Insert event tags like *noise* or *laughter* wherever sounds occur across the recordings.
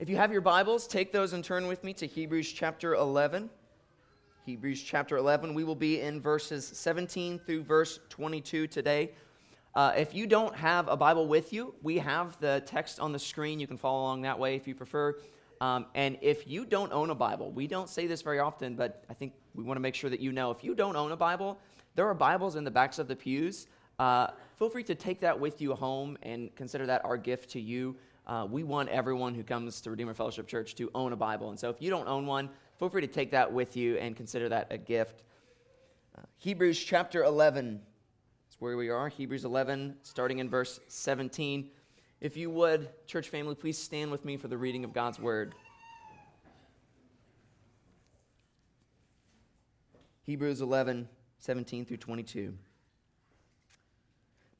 If you have your Bibles, take those and turn with me to Hebrews chapter 11. Hebrews chapter 11. We will be in verses 17 through verse 22 today. Uh, if you don't have a Bible with you, we have the text on the screen. You can follow along that way if you prefer. Um, and if you don't own a Bible, we don't say this very often, but I think we want to make sure that you know if you don't own a Bible, there are Bibles in the backs of the pews. Uh, feel free to take that with you home and consider that our gift to you. Uh, we want everyone who comes to Redeemer Fellowship Church to own a Bible. And so if you don't own one, feel free to take that with you and consider that a gift. Uh, Hebrews chapter 11 is where we are. Hebrews 11, starting in verse 17. If you would, church family, please stand with me for the reading of God's word. Hebrews 11, 17 through 22.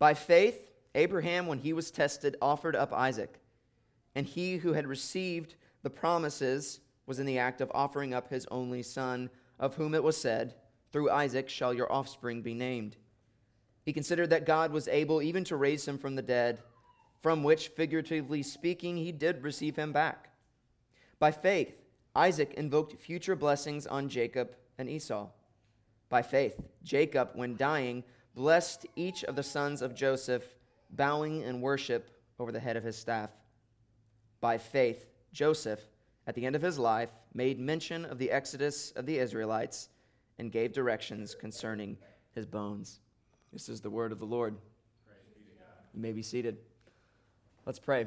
By faith, Abraham, when he was tested, offered up Isaac. And he who had received the promises was in the act of offering up his only son, of whom it was said, Through Isaac shall your offspring be named. He considered that God was able even to raise him from the dead, from which, figuratively speaking, he did receive him back. By faith, Isaac invoked future blessings on Jacob and Esau. By faith, Jacob, when dying, blessed each of the sons of Joseph, bowing in worship over the head of his staff. By faith, Joseph, at the end of his life, made mention of the exodus of the Israelites and gave directions concerning his bones. This is the word of the Lord. You may be seated. Let's pray.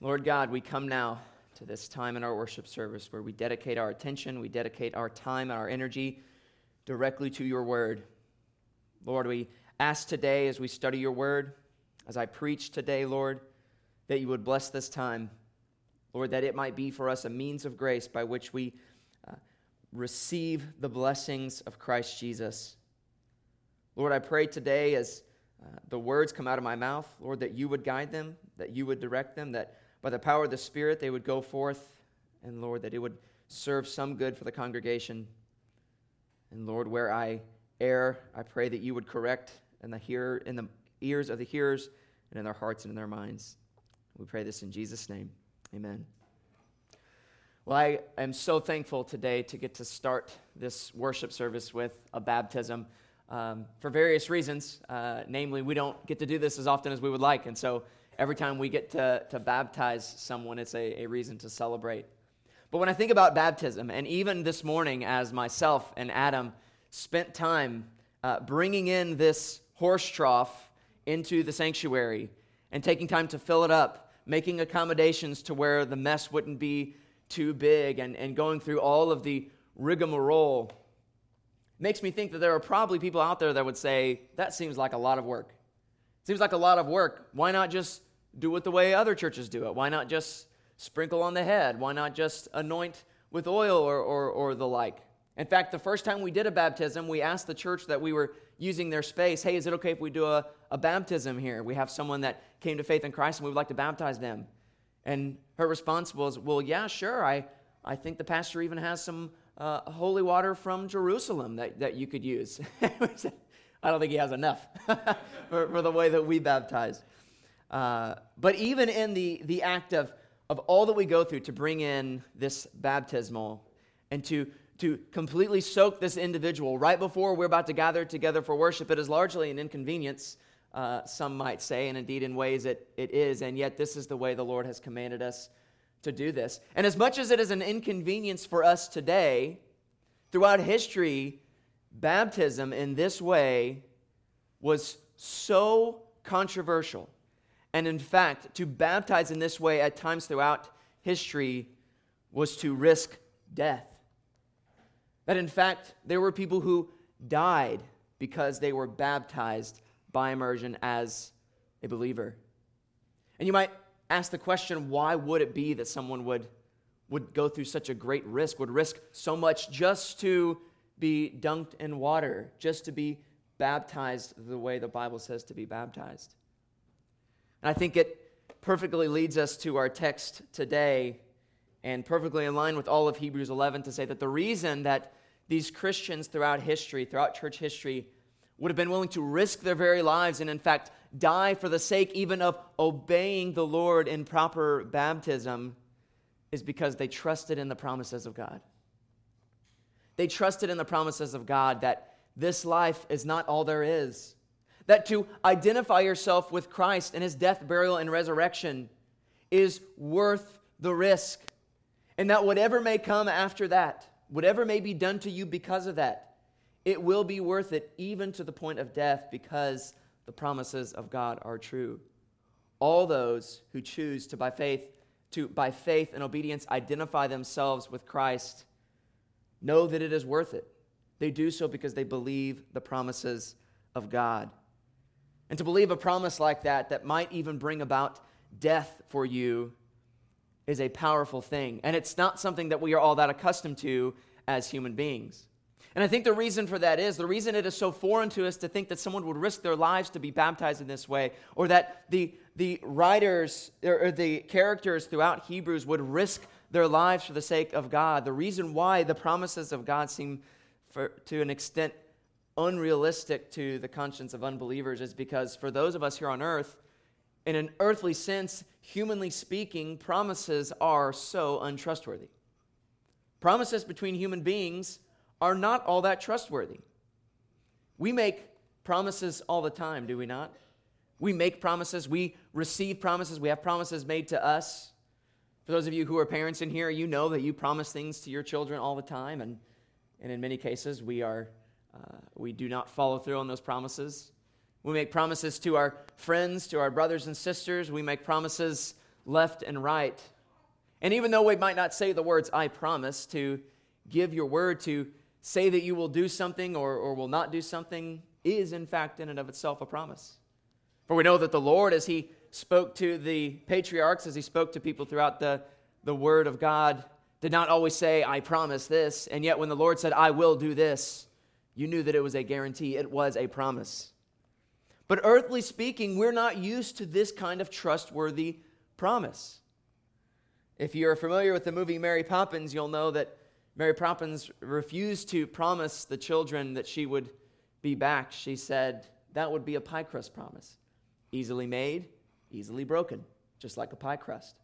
Lord God, we come now to this time in our worship service where we dedicate our attention, we dedicate our time, and our energy directly to your word. Lord, we ask today as we study your word, as I preach today, Lord, that you would bless this time. Lord, that it might be for us a means of grace by which we uh, receive the blessings of Christ Jesus. Lord, I pray today as uh, the words come out of my mouth, Lord, that you would guide them, that you would direct them, that by the power of the Spirit they would go forth, and Lord, that it would serve some good for the congregation. And Lord, where I err, I pray that you would correct in the, hearer, in the ears of the hearers and in their hearts and in their minds. We pray this in Jesus' name. Amen. Well, I am so thankful today to get to start this worship service with a baptism um, for various reasons. Uh, namely, we don't get to do this as often as we would like. And so every time we get to, to baptize someone, it's a, a reason to celebrate. But when I think about baptism, and even this morning, as myself and Adam spent time uh, bringing in this horse trough into the sanctuary and taking time to fill it up making accommodations to where the mess wouldn't be too big, and, and going through all of the rigmarole makes me think that there are probably people out there that would say, that seems like a lot of work. Seems like a lot of work. Why not just do it the way other churches do it? Why not just sprinkle on the head? Why not just anoint with oil or, or, or the like? In fact, the first time we did a baptism, we asked the church that we were using their space, hey, is it okay if we do a, a baptism here? We have someone that came to faith in Christ and we would like to baptize them. And her response was, well, yeah, sure. I, I think the pastor even has some uh, holy water from Jerusalem that, that you could use. *laughs* I don't think he has enough *laughs* for, for, the way that we baptize. Uh, but even in the, the act of, of all that we go through to bring in this baptismal and to to completely soak this individual right before we're about to gather together for worship. It is largely an inconvenience, uh, some might say, and indeed in ways it, it is, and yet this is the way the Lord has commanded us to do this. And as much as it is an inconvenience for us today, throughout history, baptism in this way was so controversial. And in fact, to baptize in this way at times throughout history was to risk death. That in fact, there were people who died because they were baptized by immersion as a believer. And you might ask the question why would it be that someone would, would go through such a great risk, would risk so much just to be dunked in water, just to be baptized the way the Bible says to be baptized? And I think it perfectly leads us to our text today and perfectly in line with all of Hebrews 11 to say that the reason that these Christians throughout history, throughout church history, would have been willing to risk their very lives and, in fact, die for the sake even of obeying the Lord in proper baptism is because they trusted in the promises of God. They trusted in the promises of God that this life is not all there is, that to identify yourself with Christ and his death, burial, and resurrection is worth the risk, and that whatever may come after that, whatever may be done to you because of that, it will be worth it even to the point of death because the promises of God are true. All those who choose to by faith to by faith and obedience identify themselves with Christ know that it is worth it. They do so because they believe the promises of God. And to believe a promise like that that might even bring about death for you is a powerful thing. And it's not something that we are all that accustomed to as human beings. And I think the reason for that is the reason it is so foreign to us to think that someone would risk their lives to be baptized in this way, or that the, the writers or the characters throughout Hebrews would risk their lives for the sake of God. The reason why the promises of God seem, for, to an extent, unrealistic to the conscience of unbelievers is because for those of us here on earth, in an earthly sense, humanly speaking, promises are so untrustworthy. Promises between human beings are not all that trustworthy. We make promises all the time, do we not? We make promises, we receive promises, we have promises made to us. For those of you who are parents in here, you know that you promise things to your children all the time, and, and in many cases, we, are, uh, we do not follow through on those promises. We make promises to our friends, to our brothers and sisters. We make promises left and right. And even though we might not say the words, I promise, to give your word, to say that you will do something or, or will not do something is, in fact, in and of itself a promise. For we know that the Lord, as He spoke to the patriarchs, as He spoke to people throughout the, the Word of God, did not always say, I promise this. And yet, when the Lord said, I will do this, you knew that it was a guarantee, it was a promise. But earthly speaking, we're not used to this kind of trustworthy promise. If you're familiar with the movie Mary Poppins, you'll know that Mary Poppins refused to promise the children that she would be back. She said that would be a pie crust promise. Easily made, easily broken, just like a pie crust.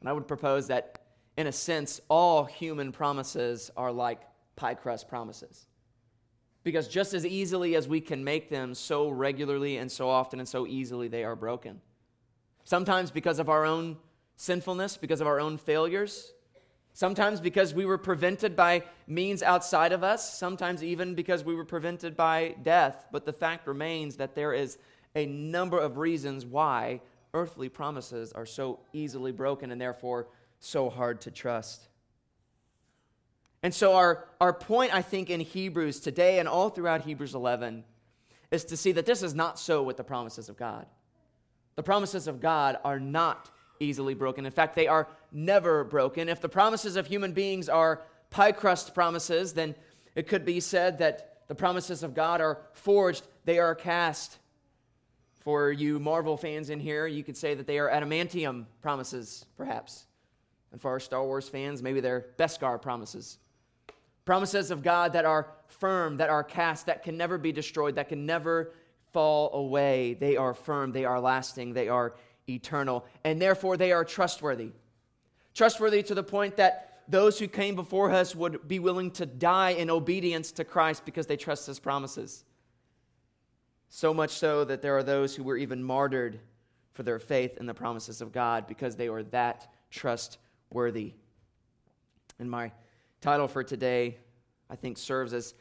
And I would propose that, in a sense, all human promises are like pie crust promises. Because just as easily as we can make them, so regularly and so often and so easily they are broken. Sometimes because of our own sinfulness, because of our own failures, Sometimes because we were prevented by means outside of us, sometimes even because we were prevented by death. But the fact remains that there is a number of reasons why earthly promises are so easily broken and therefore so hard to trust. And so, our, our point, I think, in Hebrews today and all throughout Hebrews 11 is to see that this is not so with the promises of God. The promises of God are not easily broken. In fact, they are never broken. If the promises of human beings are pie crust promises, then it could be said that the promises of God are forged, they are cast. For you Marvel fans in here, you could say that they are adamantium promises, perhaps. And for our Star Wars fans, maybe they're Beskar promises. Promises of God that are firm, that are cast, that can never be destroyed, that can never fall away. They are firm, they are lasting, they are eternal, and therefore they are trustworthy. Trustworthy to the point that those who came before us would be willing to die in obedience to Christ because they trust his promises. So much so that there are those who were even martyred for their faith in the promises of God because they were that trustworthy. And my title for today, I think, serves as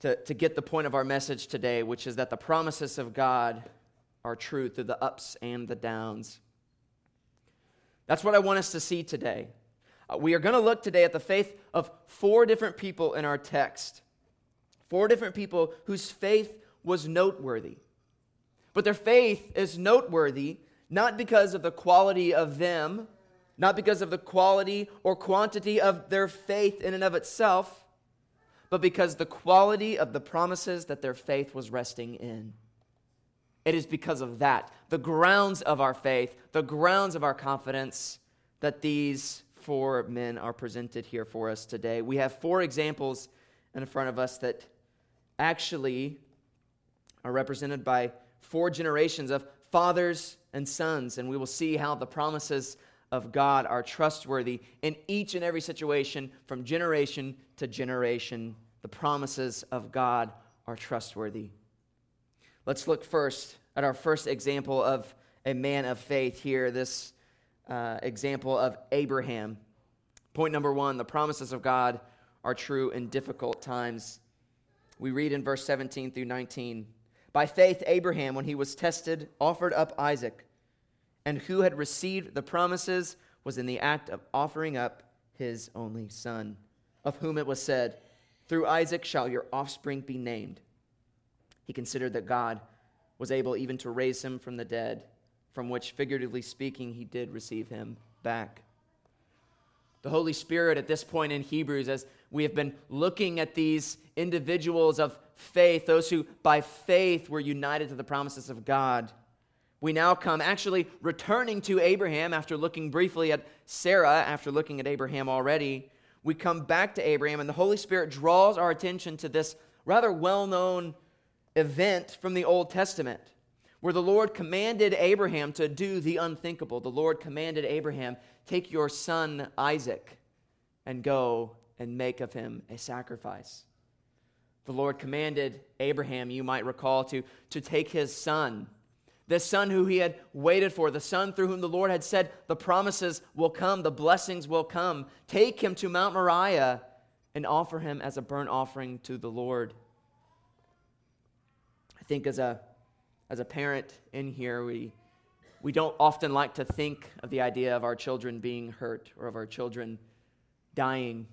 to, to get the point of our message today, which is that the promises of God are true through the ups and the downs. That's what I want us to see today. Uh, we are going to look today at the faith of four different people in our text. Four different people whose faith was noteworthy. But their faith is noteworthy not because of the quality of them, not because of the quality or quantity of their faith in and of itself, but because the quality of the promises that their faith was resting in. It is because of that, the grounds of our faith, the grounds of our confidence, that these four men are presented here for us today. We have four examples in front of us that actually are represented by four generations of fathers and sons, and we will see how the promises of God are trustworthy in each and every situation from generation to generation. The promises of God are trustworthy. Let's look first at our first example of a man of faith here, this uh, example of Abraham. Point number one the promises of God are true in difficult times. We read in verse 17 through 19 By faith, Abraham, when he was tested, offered up Isaac, and who had received the promises was in the act of offering up his only son, of whom it was said, Through Isaac shall your offspring be named. He considered that God was able even to raise him from the dead, from which, figuratively speaking, he did receive him back. The Holy Spirit, at this point in Hebrews, as we have been looking at these individuals of faith, those who by faith were united to the promises of God, we now come actually returning to Abraham after looking briefly at Sarah, after looking at Abraham already. We come back to Abraham, and the Holy Spirit draws our attention to this rather well known event from the Old Testament where the Lord commanded Abraham to do the unthinkable. The Lord commanded Abraham, Take your son Isaac and go and make of him a sacrifice. The Lord commanded Abraham, you might recall, to, to take his son, the son who he had waited for, the son through whom the Lord had said, The promises will come, the blessings will come. Take him to Mount Moriah and offer him as a burnt offering to the Lord think as a, as a parent in here, we, we don't often like to think of the idea of our children being hurt or of our children dying.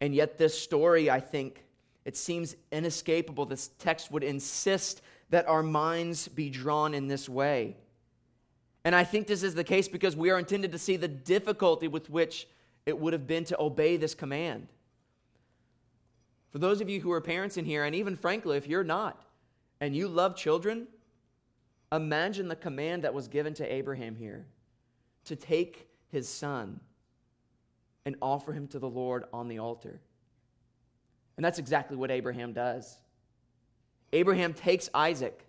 And yet, this story, I think, it seems inescapable. This text would insist that our minds be drawn in this way. And I think this is the case because we are intended to see the difficulty with which it would have been to obey this command. For those of you who are parents in here, and even frankly, if you're not, and you love children, imagine the command that was given to Abraham here to take his son and offer him to the Lord on the altar. And that's exactly what Abraham does. Abraham takes Isaac,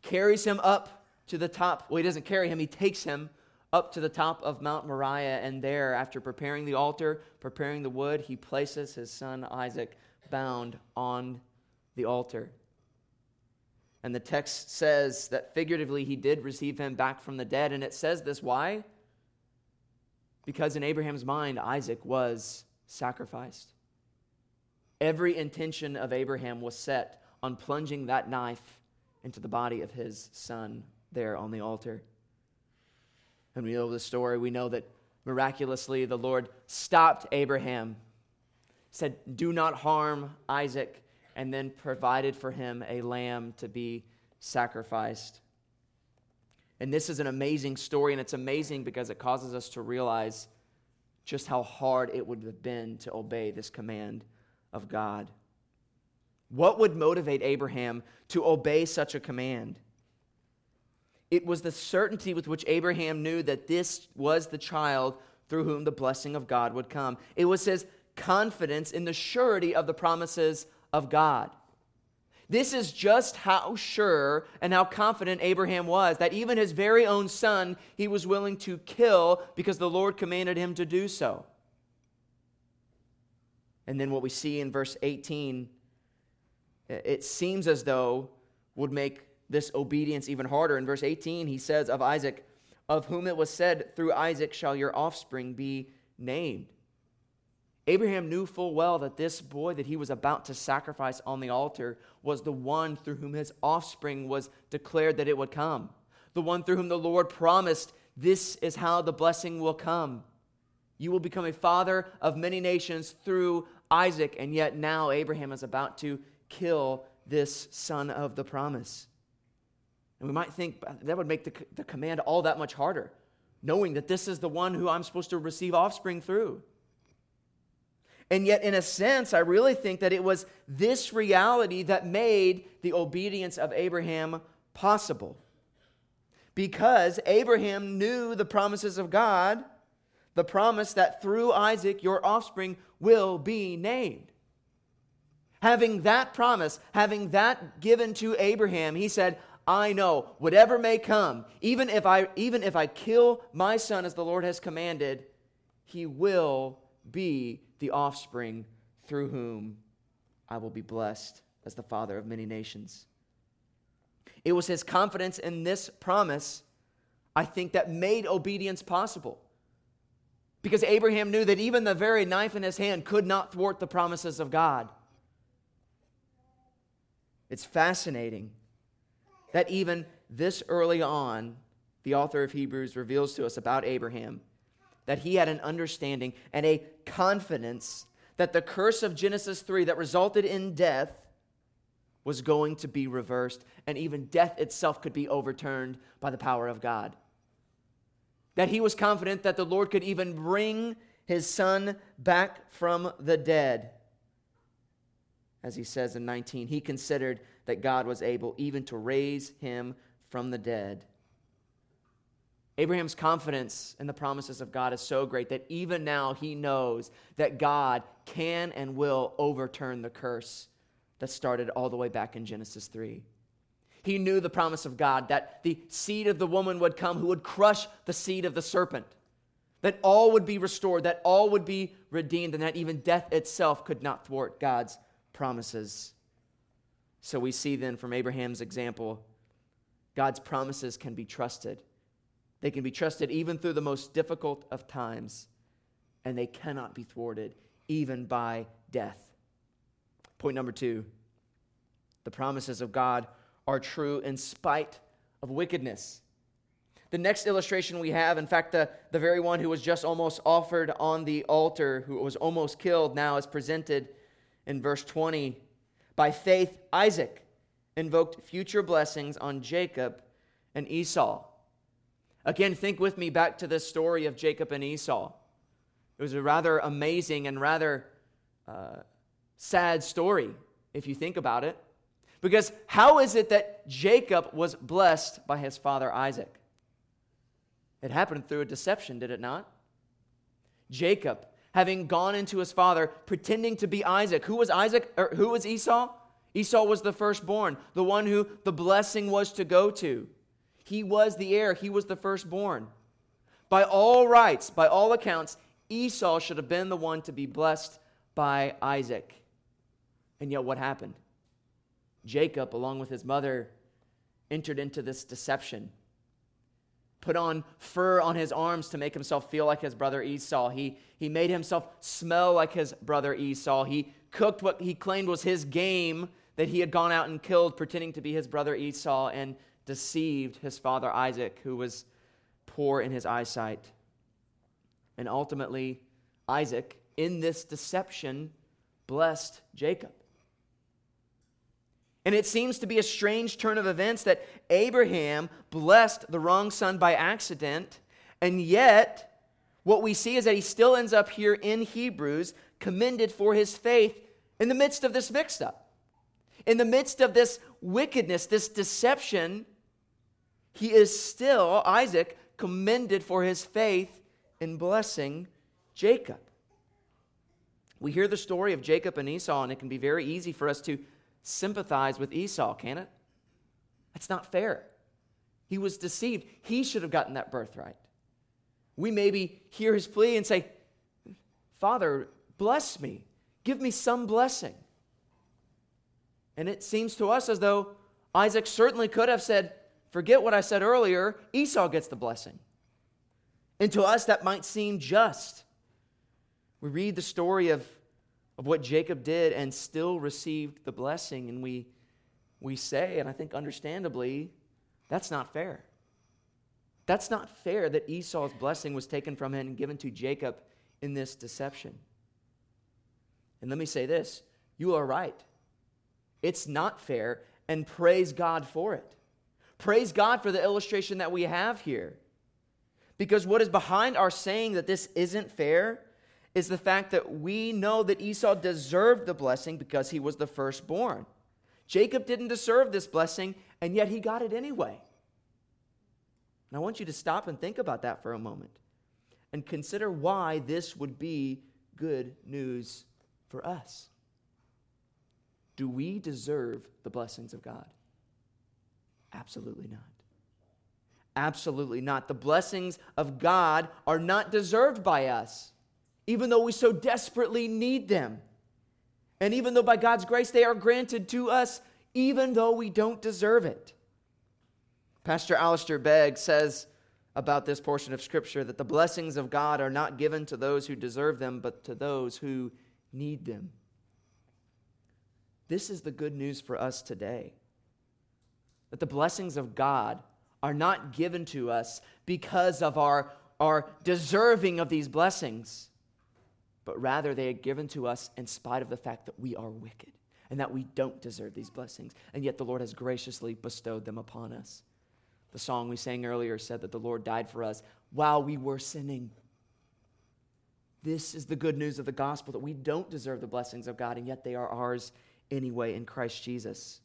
carries him up to the top. Well, he doesn't carry him, he takes him up to the top of Mount Moriah. And there, after preparing the altar, preparing the wood, he places his son Isaac bound on the altar. And the text says that figuratively he did receive him back from the dead. And it says this why? Because in Abraham's mind, Isaac was sacrificed. Every intention of Abraham was set on plunging that knife into the body of his son there on the altar. And we know the story. We know that miraculously the Lord stopped Abraham, said, Do not harm Isaac and then provided for him a lamb to be sacrificed. And this is an amazing story, and it's amazing because it causes us to realize just how hard it would have been to obey this command of God. What would motivate Abraham to obey such a command? It was the certainty with which Abraham knew that this was the child through whom the blessing of God would come. It was his confidence in the surety of the promises of God. This is just how sure and how confident Abraham was that even his very own son he was willing to kill because the Lord commanded him to do so. And then what we see in verse 18, it seems as though would make this obedience even harder. In verse 18, he says of Isaac, Of whom it was said, Through Isaac shall your offspring be named. Abraham knew full well that this boy that he was about to sacrifice on the altar was the one through whom his offspring was declared that it would come, the one through whom the Lord promised, This is how the blessing will come. You will become a father of many nations through Isaac. And yet now Abraham is about to kill this son of the promise. And we might think that would make the, the command all that much harder, knowing that this is the one who I'm supposed to receive offspring through. And yet, in a sense, I really think that it was this reality that made the obedience of Abraham possible. Because Abraham knew the promises of God, the promise that through Isaac your offspring will be named. Having that promise, having that given to Abraham, he said, I know whatever may come, even if I even if I kill my son as the Lord has commanded, he will be the offspring through whom I will be blessed as the father of many nations. It was his confidence in this promise, I think, that made obedience possible. Because Abraham knew that even the very knife in his hand could not thwart the promises of God. It's fascinating that even this early on, the author of Hebrews reveals to us about Abraham that he had an understanding and a confidence that the curse of Genesis 3 that resulted in death was going to be reversed, and even death itself could be overturned by the power of God. That he was confident that the Lord could even bring his son back from the dead as he says in 19, he considered that God was able even to raise him from the dead. Abraham's confidence in the promises of God is so great that even now he knows that God can and will overturn the curse that started all the way back in Genesis 3. He knew the promise of God that the seed of the woman would come who would crush the seed of the serpent, that all would be restored, that all would be redeemed, and that even death itself could not thwart God's promises. So we see then from Abraham's example, God's promises can be trusted. They can be trusted even through the most difficult of times, and they cannot be thwarted even by death. Point number two the promises of God are true in spite of wickedness. The next illustration we have, in fact, the, the very one who was just almost offered on the altar, who was almost killed, now is presented in verse 20. By faith, Isaac invoked future blessings on Jacob and Esau. Again, think with me back to this story of Jacob and Esau. It was a rather amazing and rather uh, sad story, if you think about it. Because how is it that Jacob was blessed by his father Isaac? It happened through a deception, did it not? Jacob having gone into his father, pretending to be Isaac. Who was Isaac? Or who was Esau? Esau was the firstborn, the one who the blessing was to go to. He was the heir, he was the firstborn. By all rights, by all accounts, Esau should have been the one to be blessed by Isaac. And yet, what happened? Jacob, along with his mother, entered into this deception put on fur on his arms to make himself feel like his brother Esau. He, he made himself smell like his brother Esau. He cooked what he claimed was his game that he had gone out and killed, pretending to be his brother Esau, and deceived his father Isaac, who was poor in his eyesight. And ultimately, Isaac, in this deception, blessed Jacob. And it seems to be a strange turn of events that Abraham blessed the wrong son by accident, and yet what we see is that he still ends up here in Hebrews commended for his faith in the midst of this mixed up. In the midst of this wickedness, this deception, he is still, Isaac, commended for his faith in blessing Jacob. We hear the story of Jacob and Esau, and it can be very easy for us to sympathize with Esau, can it? That's not fair. He was deceived. He should have gotten that birthright. We maybe hear his plea and say, Father, bless me. Give me some blessing. And it seems to us as though Isaac certainly could have said, Forget what I said earlier, Esau gets the blessing. And to us, that might seem just. We read the story of of what Jacob did and still received the blessing. And we, we say, and I think understandably, that's not fair. That's not fair that Esau's blessing was taken from him and given to Jacob in this deception. And let me say this you are right. It's not fair, and praise God for it. Praise God for the illustration that we have here. Because what is behind our saying that this isn't fair is the fact that we know that Esau deserved the blessing because he was the firstborn. Jacob didn't deserve this blessing, and yet he got it anyway. And I want you to stop and think about that for a moment and consider why this would be good news for us. Do we deserve the blessings of God? Absolutely not. Absolutely not. The blessings of God are not deserved by us, even though we so desperately need them. And even though by God's grace they are granted to us, even though we don't deserve it. Pastor Alistair Begg says about this portion of Scripture that the blessings of God are not given to those who deserve them, but to those who need them. This is the good news for us today that the blessings of God are not given to us because of our, our deserving of these blessings, but rather they are given to us in spite of the fact that we are wicked and that we don't deserve these blessings. And yet the Lord has graciously bestowed them upon us. The song we sang earlier said that the Lord died for us while we were sinning. This is the good news of the gospel that we don't deserve the blessings of God, and yet they are ours anyway in Christ Jesus.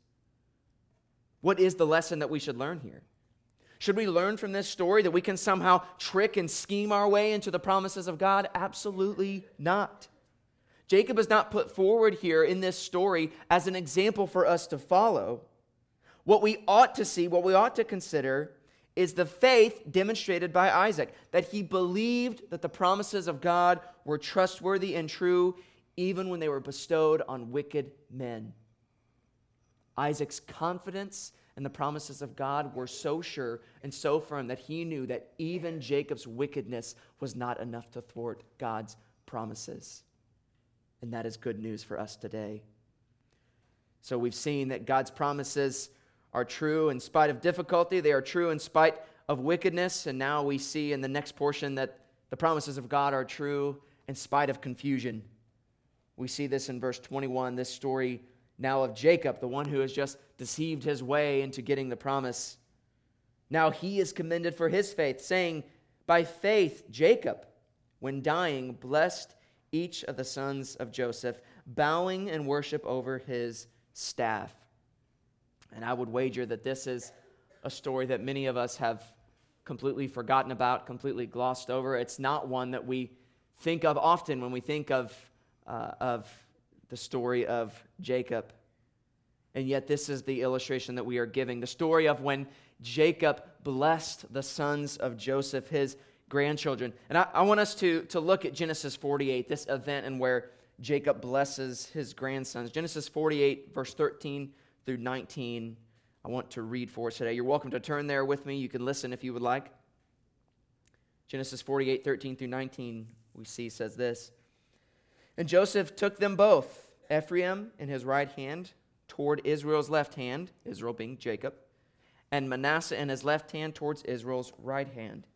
What is the lesson that we should learn here? Should we learn from this story that we can somehow trick and scheme our way into the promises of God? Absolutely not. Jacob is not put forward here in this story as an example for us to follow. What we ought to see, what we ought to consider, is the faith demonstrated by Isaac, that he believed that the promises of God were trustworthy and true, even when they were bestowed on wicked men. Isaac's confidence and the promises of God were so sure and so firm that he knew that even Jacob's wickedness was not enough to thwart God's promises. And that is good news for us today. So we've seen that God's promises are true in spite of difficulty, they are true in spite of wickedness. And now we see in the next portion that the promises of God are true in spite of confusion. We see this in verse 21, this story now of Jacob, the one who has just deceived his way into getting the promise. Now he is commended for his faith, saying, By faith, Jacob, when dying, blessed each of the sons of Joseph, bowing in worship over his staff. And I would wager that this is a story that many of us have completely forgotten about, completely glossed over. It's not one that we think of often when we think of, uh, of the story of Jacob. And yet, this is the illustration that we are giving the story of when Jacob blessed the sons of Joseph, his grandchildren. And I, I, want us to, to look at Genesis 48, this event and where Jacob blesses his grandsons. Genesis 48, verse 13 through 19. I want to read for us today. You're welcome to turn there with me. You can listen if you would like. Genesis 48, 13 through 19, we see says this. And Joseph took them both, Ephraim in his right hand, toward Israel's left hand, Israel being Jacob, and Manasseh in his left hand towards Israel's right hand,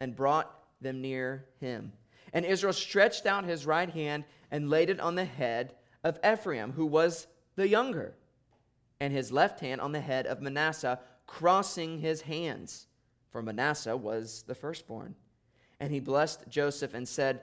and brought them near him. And Israel stretched out his right hand and laid it on the head of Ephraim, who was the younger, and his left hand on the head of Manasseh, crossing his hands, for Manasseh was the firstborn. And he blessed Joseph and said,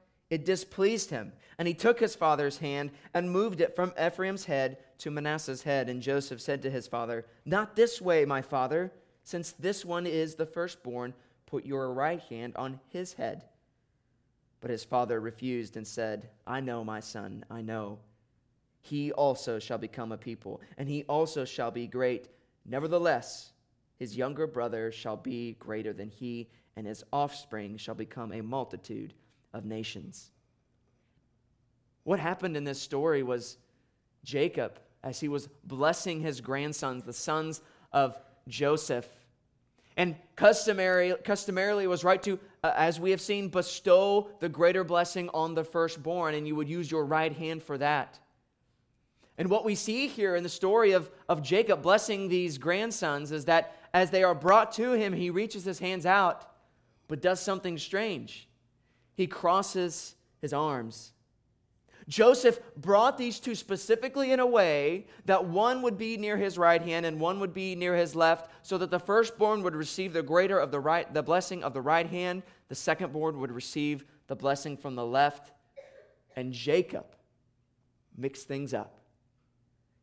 it displeased him. And he took his father's hand and moved it from Ephraim's head to Manasseh's head. And Joseph said to his father, Not this way, my father, since this one is the firstborn, put your right hand on his head. But his father refused and said, I know, my son, I know. He also shall become a people, and he also shall be great. Nevertheless, his younger brother shall be greater than he, and his offspring shall become a multitude of nations. What happened in this story was Jacob, as he was blessing his grandsons, the sons of Joseph, and customary, customarily was right to, uh, as we have seen, bestow the greater blessing on the firstborn, and you would use your right hand for that. And what we see here in the story of, of Jacob blessing these grandsons is that as they are brought to him, he reaches his hands out, but does something strange he crosses his arms. Joseph brought these two specifically in a way that one would be near his right hand and one would be near his left so that the firstborn would receive the greater of the right the blessing of the right hand, the secondborn would receive the blessing from the left. And Jacob mixed things up.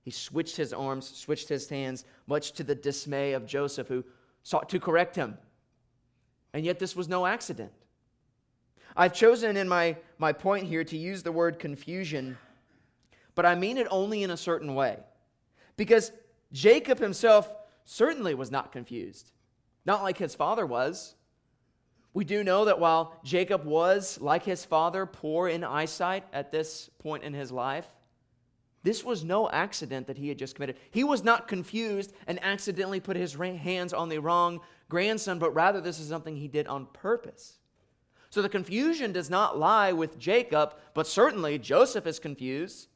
He switched his arms, switched his hands, much to the dismay of Joseph, who sought to correct him. And yet, this was no accident. I've chosen in my, my point here to use the word confusion, but I mean it only in a certain way. Because Jacob himself certainly was not confused, not like his father was. We do know that while Jacob was, like his father, poor in eyesight at this point in his life, this was no accident that he had just committed. He was not confused and accidentally put his hands on the wrong grandson, but rather this is something he did on purpose. So the confusion does not lie with Jacob, but certainly Joseph is confused.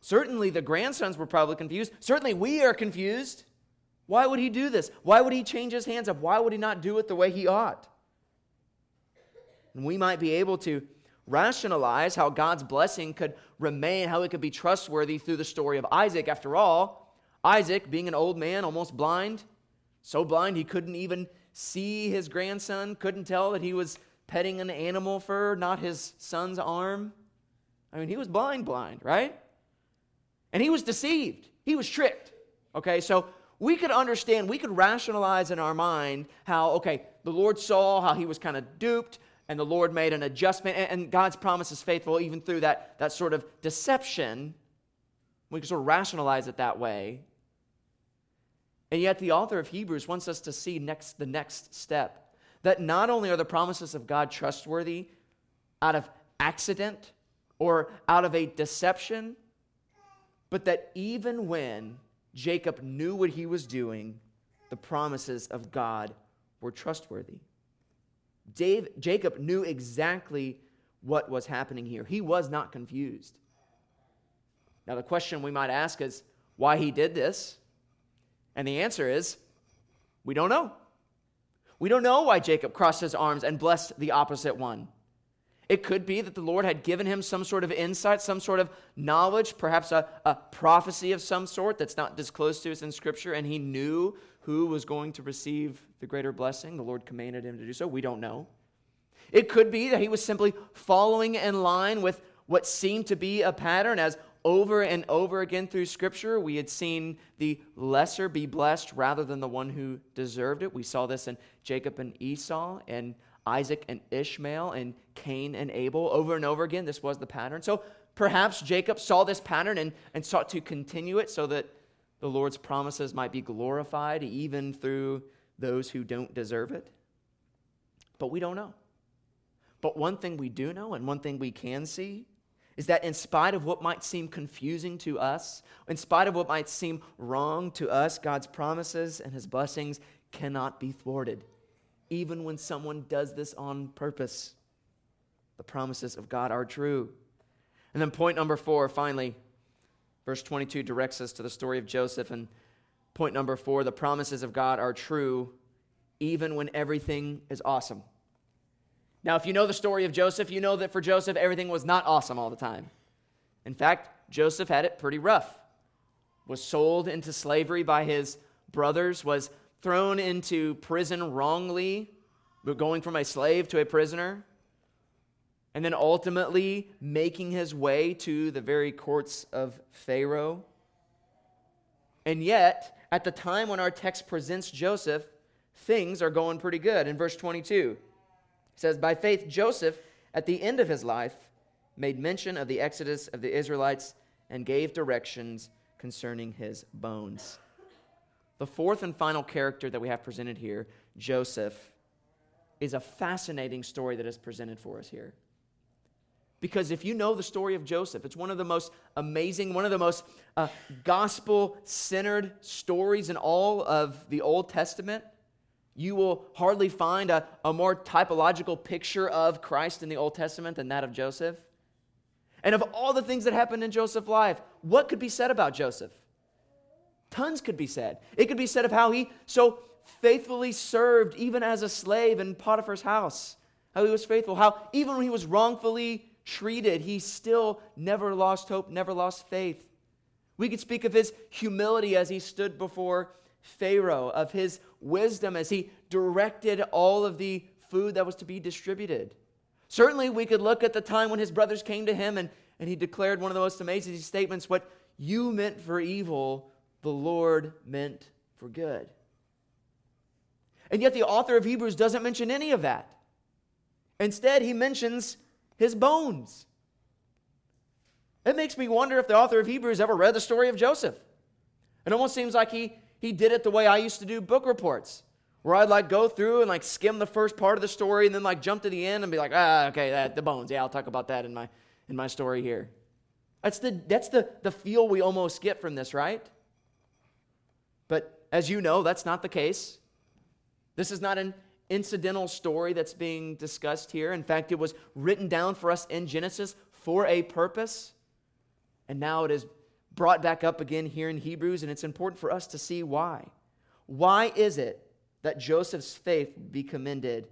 Certainly the grandsons were probably confused. Certainly we are confused. Why would he do this? Why would he change his hands up? Why would he not do it the way he ought? And we might be able to rationalize how God's blessing could remain, how it could be trustworthy through the story of Isaac. After all, Isaac, being an old man, almost blind, so blind he couldn't even see his grandson, couldn't tell that he was petting an animal for not his son's arm. I mean, he was blind, blind, right? And he was deceived. He was tricked. Okay, so we could understand, we could rationalize in our mind how, okay, the Lord saw how he was kind of duped, and the Lord made an adjustment, and God's promise is faithful even through that, that sort of deception. We can sort of rationalize it that way. And yet, the author of Hebrews wants us to see next, the next step that not only are the promises of God trustworthy out of accident or out of a deception, but that even when Jacob knew what he was doing, the promises of God were trustworthy. Dave, Jacob knew exactly what was happening here. He was not confused. Now, the question we might ask is why he did this. And the answer is we don't know. We don't know why Jacob crossed his arms and blessed the opposite one. It could be that the Lord had given him some sort of insight, some sort of knowledge, perhaps a, a prophecy of some sort that's not disclosed to us in Scripture, and he knew who was going to receive the greater blessing. The Lord commanded him to do so. We don't know. It could be that he was simply following in line with what seemed to be a pattern as over and over again through Scripture, we had seen the lesser be blessed rather than the one who deserved it. We saw this in Jacob and Esau and Isaac and Ishmael and Cain and Abel. Over and over again, this was the pattern. So perhaps Jacob saw this pattern and, and sought to continue it so that the Lord's promises might be glorified even through those who don't deserve it. But we don't know. But one thing we do know, and one thing we can see, is that in spite of what might seem confusing to us, in spite of what might seem wrong to us, God's promises and his blessings cannot be thwarted, even when someone does this on purpose. The promises of God are true. And then, point number four, finally, verse 22 directs us to the story of Joseph. And point number four, the promises of God are true, even when everything is awesome. Now, if you know the story of Joseph, you know that for Joseph, everything was not awesome all the time. In fact, Joseph had it pretty rough. Was sold into slavery by his brothers, was thrown into prison wrongly, going from a slave to a prisoner, and then ultimately making his way to the very courts of Pharaoh. And yet, at the time when our text presents Joseph, things are going pretty good. In verse 22, it says, By faith, Joseph, at the end of his life, made mention of the exodus of the Israelites and gave directions concerning his bones. The fourth and final character that we have presented here, Joseph, is a fascinating story that is presented for us here. Because if you know the story of Joseph, it's one of the most amazing, one of the most uh, gospel centered stories in all of the Old Testament. You will hardly find a, a more typological picture of Christ in the Old Testament than that of Joseph. And of all the things that happened in Joseph's life, what could be said about Joseph? Tons could be said. It could be said of how he so faithfully served, even as a slave in Potiphar's house, how he was faithful, how even when he was wrongfully treated, he still never lost hope, never lost faith. We could speak of his humility as he stood before Pharaoh, of his wisdom as he directed all of the food that was to be distributed. Certainly, we could look at the time when his brothers came to him and, and he declared one of the most amazing statements what you meant for evil, the Lord meant for good. And yet, the author of Hebrews doesn't mention any of that. Instead, he mentions his bones. It makes me wonder if the author of Hebrews ever read the story of Joseph. It almost seems like he, he did it the way I used to do book reports, where I'd like go through and like skim the first part of the story and then like jump to the end and be like, ah, okay, that, the bones. Yeah, I'll talk about that in my, in my story here. That's, the, that's the, the feel we almost get from this, right? But as you know, that's not the case. This is not an incidental story that's being discussed here. In fact, it was written down for us in Genesis for a purpose. And now it is brought back up again here in Hebrews, and it's important for us to see why. Why is it that Joseph's faith be commended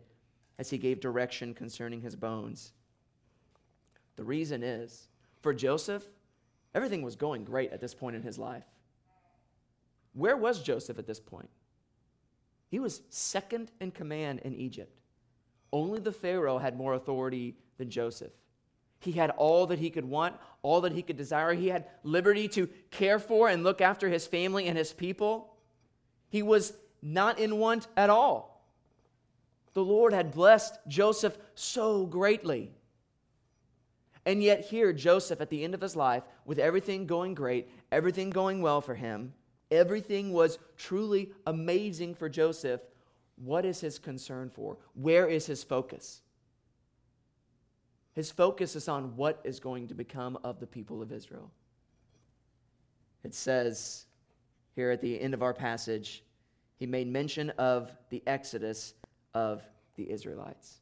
as he gave direction concerning his bones? The reason is for Joseph, everything was going great at this point in his life. Where was Joseph at this point? He was second in command in Egypt. Only the Pharaoh had more authority than Joseph. He had all that he could want, all that he could desire. He had liberty to care for and look after his family and his people. He was not in want at all. The Lord had blessed Joseph so greatly. And yet, here, Joseph, at the end of his life, with everything going great, everything going well for him, Everything was truly amazing for Joseph. What is his concern for? Where is his focus? His focus is on what is going to become of the people of Israel. It says here at the end of our passage, he made mention of the exodus of the Israelites.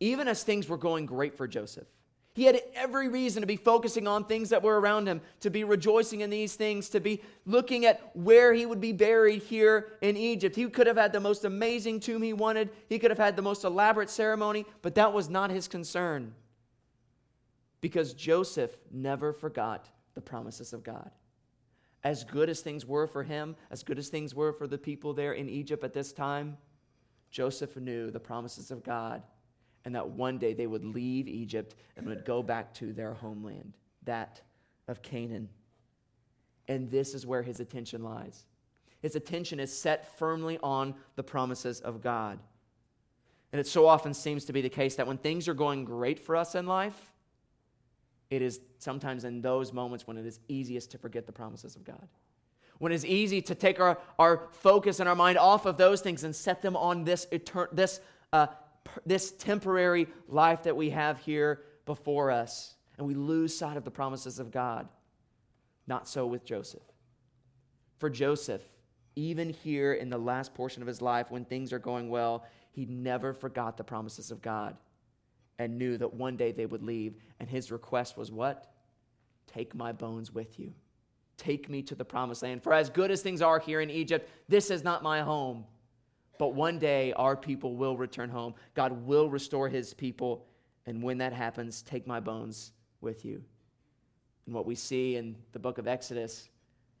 Even as things were going great for Joseph, he had every reason to be focusing on things that were around him, to be rejoicing in these things, to be looking at where he would be buried here in Egypt. He could have had the most amazing tomb he wanted, he could have had the most elaborate ceremony, but that was not his concern. Because Joseph never forgot the promises of God. As good as things were for him, as good as things were for the people there in Egypt at this time, Joseph knew the promises of God and that one day they would leave Egypt and would go back to their homeland, that of Canaan. And this is where his attention lies. His attention is set firmly on the promises of God. And it so often seems to be the case that when things are going great for us in life, it is sometimes in those moments when it is easiest to forget the promises of God. When it's easy to take our, our focus and our mind off of those things and set them on this, etern- this uh, this temporary life that we have here before us, and we lose sight of the promises of God. Not so with Joseph. For Joseph, even here in the last portion of his life, when things are going well, he never forgot the promises of God and knew that one day they would leave. And his request was what? Take my bones with you. Take me to the promised land. For as good as things are here in Egypt, this is not my home. But one day our people will return home. God will restore his people. And when that happens, take my bones with you. And what we see in the book of Exodus,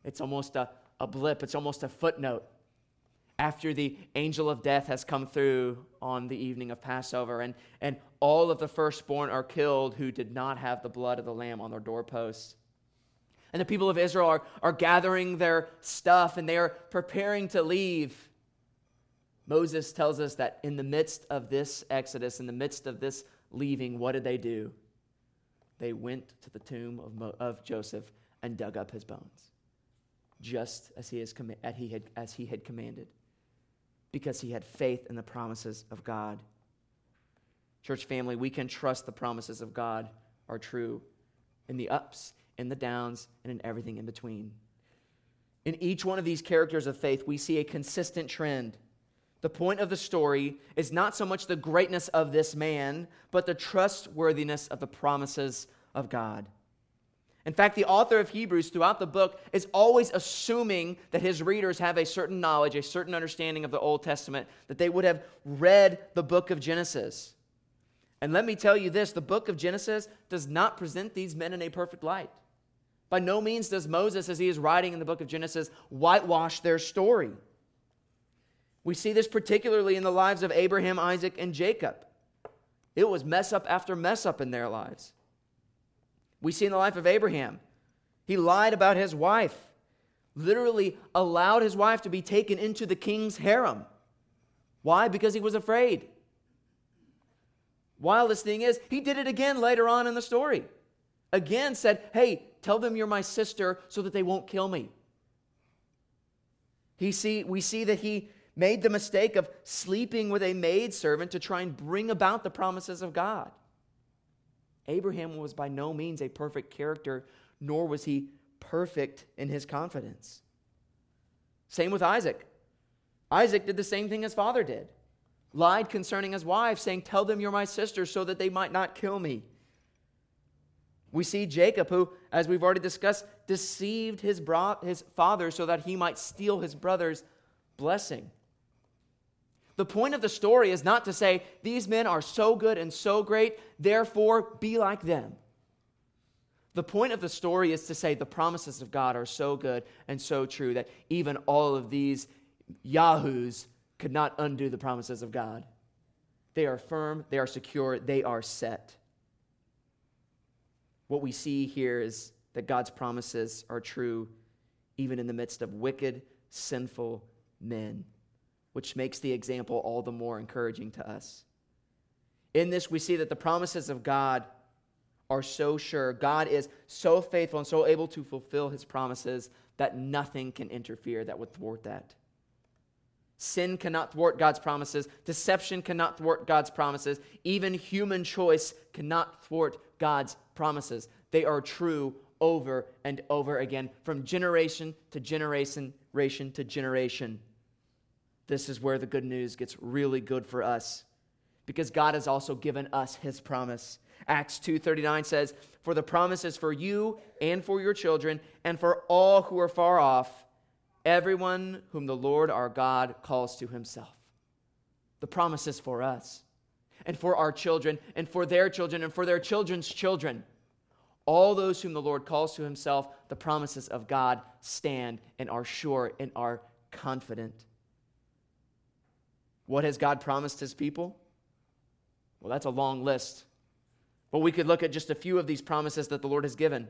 it's almost a, a blip, it's almost a footnote. After the angel of death has come through on the evening of Passover, and, and all of the firstborn are killed who did not have the blood of the lamb on their doorposts. And the people of Israel are, are gathering their stuff and they are preparing to leave. Moses tells us that in the midst of this exodus, in the midst of this leaving, what did they do? They went to the tomb of, Mo- of Joseph and dug up his bones, just as he, com- as, he had, as he had commanded, because he had faith in the promises of God. Church family, we can trust the promises of God are true in the ups, in the downs, and in everything in between. In each one of these characters of faith, we see a consistent trend. The point of the story is not so much the greatness of this man, but the trustworthiness of the promises of God. In fact, the author of Hebrews throughout the book is always assuming that his readers have a certain knowledge, a certain understanding of the Old Testament, that they would have read the book of Genesis. And let me tell you this the book of Genesis does not present these men in a perfect light. By no means does Moses, as he is writing in the book of Genesis, whitewash their story. We see this particularly in the lives of Abraham, Isaac, and Jacob. It was mess up after mess up in their lives. We see in the life of Abraham, he lied about his wife, literally allowed his wife to be taken into the king's harem. Why? Because he was afraid. Wildest thing is, he did it again later on in the story. Again said, Hey, tell them you're my sister so that they won't kill me. He see, we see that he made the mistake of sleeping with a maidservant to try and bring about the promises of God. Abraham was by no means a perfect character, nor was he perfect in his confidence. Same with Isaac. Isaac did the same thing his father did lied concerning his wife, saying, Tell them you're my sister so that they might not kill me. We see Jacob, who, as we've already discussed, deceived his, bro- his father so that he might steal his brother's blessing. The point of the story is not to say, these men are so good and so great, therefore be like them. The point of the story is to say the promises of God are so good and so true that even all of these yahoos could not undo the promises of God. They are firm, they are secure, they are set. What we see here is that God's promises are true even in the midst of wicked, sinful men which makes the example all the more encouraging to us. In this, we see that the promises of God are so sure. God is so faithful and so able to fulfill his promises that nothing can interfere that would thwart that. Sin cannot thwart God's promises. Deception cannot thwart God's promises. Even human choice cannot thwart God's promises. They are true over and over again, from generation to generation, generation to generation this is where the good news gets really good for us because God has also given us his promise. Acts 2:39 says, "For the promise is for you and for your children and for all who are far off, everyone whom the Lord our God calls to himself." The promise is for us and for our children and for their children and for their children's children. All those whom the Lord calls to himself, the promises of God stand and are sure and are confident. What has God promised his people? Well, that's a long list. But we could look at just a few of these promises that the Lord has given.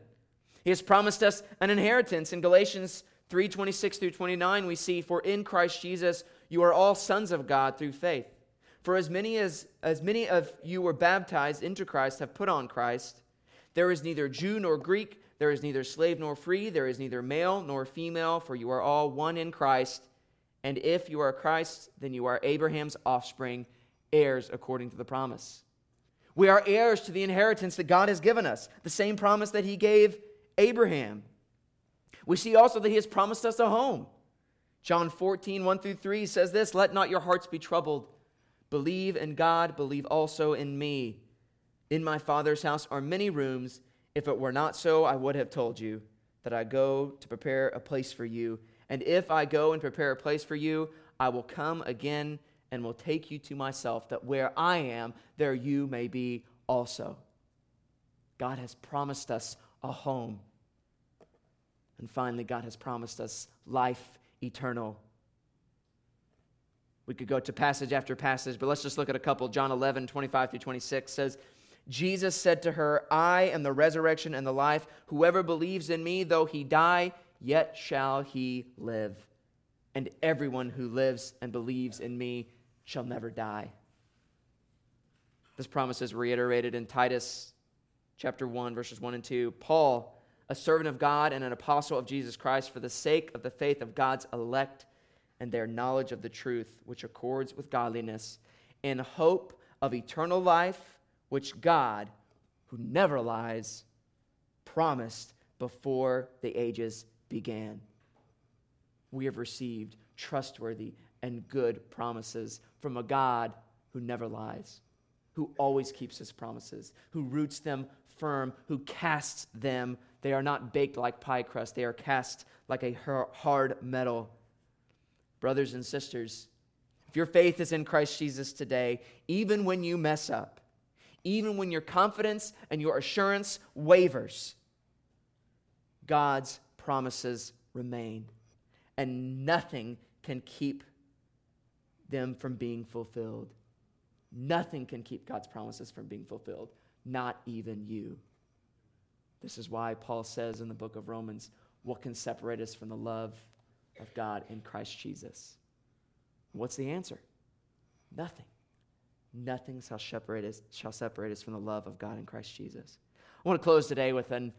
He has promised us an inheritance. In Galatians 3 26 through 29, we see, For in Christ Jesus you are all sons of God through faith. For as many as, as many of you were baptized into Christ have put on Christ. There is neither Jew nor Greek, there is neither slave nor free, there is neither male nor female, for you are all one in Christ. And if you are Christ, then you are Abraham's offspring, heirs according to the promise. We are heirs to the inheritance that God has given us, the same promise that He gave Abraham. We see also that He has promised us a home. John 14, 1 through 3 says this Let not your hearts be troubled. Believe in God, believe also in me. In my Father's house are many rooms. If it were not so, I would have told you that I go to prepare a place for you. And if I go and prepare a place for you, I will come again and will take you to myself, that where I am, there you may be also. God has promised us a home. And finally, God has promised us life eternal. We could go to passage after passage, but let's just look at a couple. John 11, 25 through 26 says, Jesus said to her, I am the resurrection and the life. Whoever believes in me, though he die, yet shall he live. And everyone who lives and believes in me shall never die. This promise is reiterated in Titus chapter 1, verses 1 and 2. Paul, a servant of God and an apostle of Jesus Christ, for the sake of the faith of God's elect and their knowledge of the truth, which accords with godliness, in hope of eternal life, which God, who never lies, promised before the ages began. We have received trustworthy and good promises from a God who never lies, who always keeps his promises, who roots them firm, who casts them. They are not baked like pie crust, they are cast like a hard metal. Brothers and sisters, if your faith is in Christ Jesus today, even when you mess up, even when your confidence and your assurance wavers, God's promises remain, and nothing can keep them from being fulfilled. Nothing can keep God's promises from being fulfilled, not even you. This is why Paul says in the book of Romans, What can separate us from the love of God in Christ Jesus? What's the answer? Nothing. Nothing shall separate us, shall separate us from the love of God in Christ Jesus. I want to close today with an,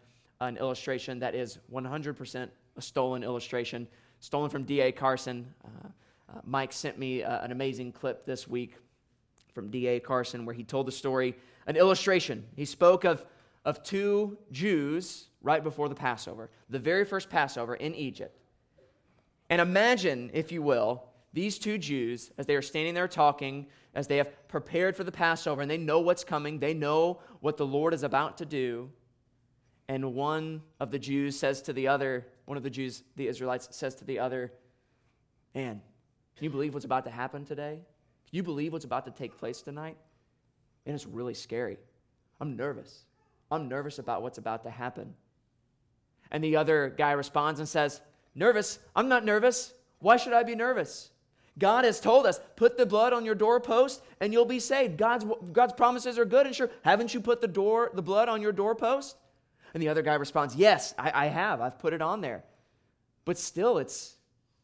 an illustration that is 100% a stolen illustration, stolen from D.A. Carson. Uh, uh, Mike sent me uh, an amazing clip this week from D.A. Carson where he told the story, an illustration. He spoke of, of two Jews right before the Passover, the very first Passover in Egypt. And imagine, if you will, these two Jews, as they are standing there talking, as they have prepared for the Passover, and they know what's coming, they know what the Lord is about to do. And one of the Jews says to the other, one of the Jews, the Israelites, says to the other, Man, can you believe what's about to happen today? Can you believe what's about to take place tonight? And it's really scary. I'm nervous. I'm nervous about what's about to happen. And the other guy responds and says, Nervous? I'm not nervous. Why should I be nervous? God has told us, put the blood on your doorpost and you'll be saved. God's, God's promises are good and sure. Haven't you put the door, the blood on your doorpost? And the other guy responds, Yes, I, I have. I've put it on there. But still, it's,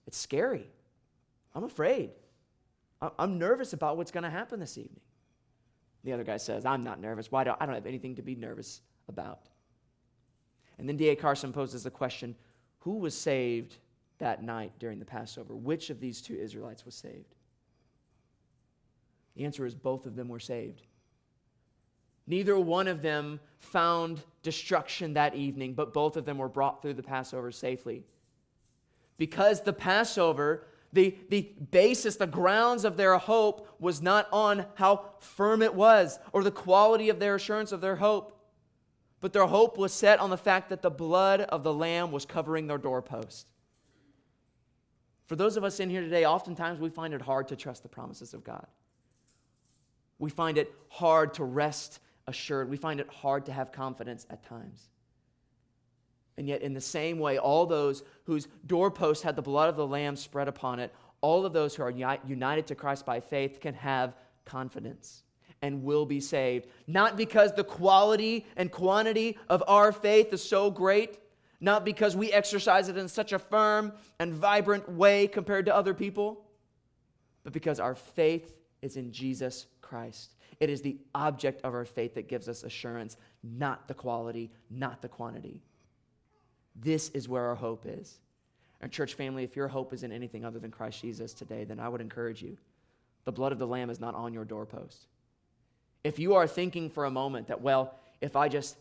it's scary. I'm afraid. I'm nervous about what's going to happen this evening. The other guy says, I'm not nervous. Why do I don't have anything to be nervous about? And then D.A. Carson poses the question who was saved that night during the Passover? Which of these two Israelites was saved? The answer is both of them were saved. Neither one of them found destruction that evening, but both of them were brought through the Passover safely. Because the Passover, the, the basis, the grounds of their hope was not on how firm it was or the quality of their assurance of their hope, but their hope was set on the fact that the blood of the Lamb was covering their doorpost. For those of us in here today, oftentimes we find it hard to trust the promises of God. We find it hard to rest assured. We find it hard to have confidence at times. And yet, in the same way, all those whose doorpost had the blood of the Lamb spread upon it, all of those who are united to Christ by faith can have confidence and will be saved. Not because the quality and quantity of our faith is so great, not because we exercise it in such a firm and vibrant way compared to other people, but because our faith is in Jesus Christ. It is the object of our faith that gives us assurance, not the quality, not the quantity. This is where our hope is. And, church family, if your hope is in anything other than Christ Jesus today, then I would encourage you the blood of the Lamb is not on your doorpost. If you are thinking for a moment that, well, if I just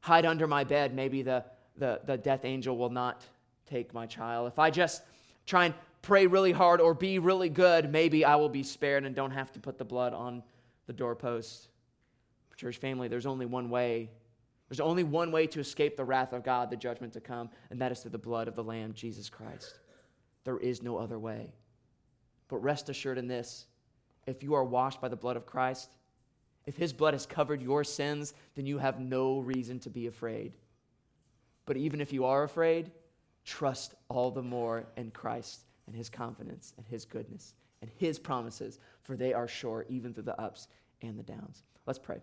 hide under my bed, maybe the the, the death angel will not take my child. If I just try and pray really hard or be really good, maybe I will be spared and don't have to put the blood on the doorpost. Church family, there's only one way. There's only one way to escape the wrath of God, the judgment to come, and that is through the blood of the Lamb, Jesus Christ. There is no other way. But rest assured in this if you are washed by the blood of Christ, if his blood has covered your sins, then you have no reason to be afraid. But even if you are afraid, trust all the more in Christ and his confidence and his goodness and his promises, for they are sure even through the ups and the downs. Let's pray.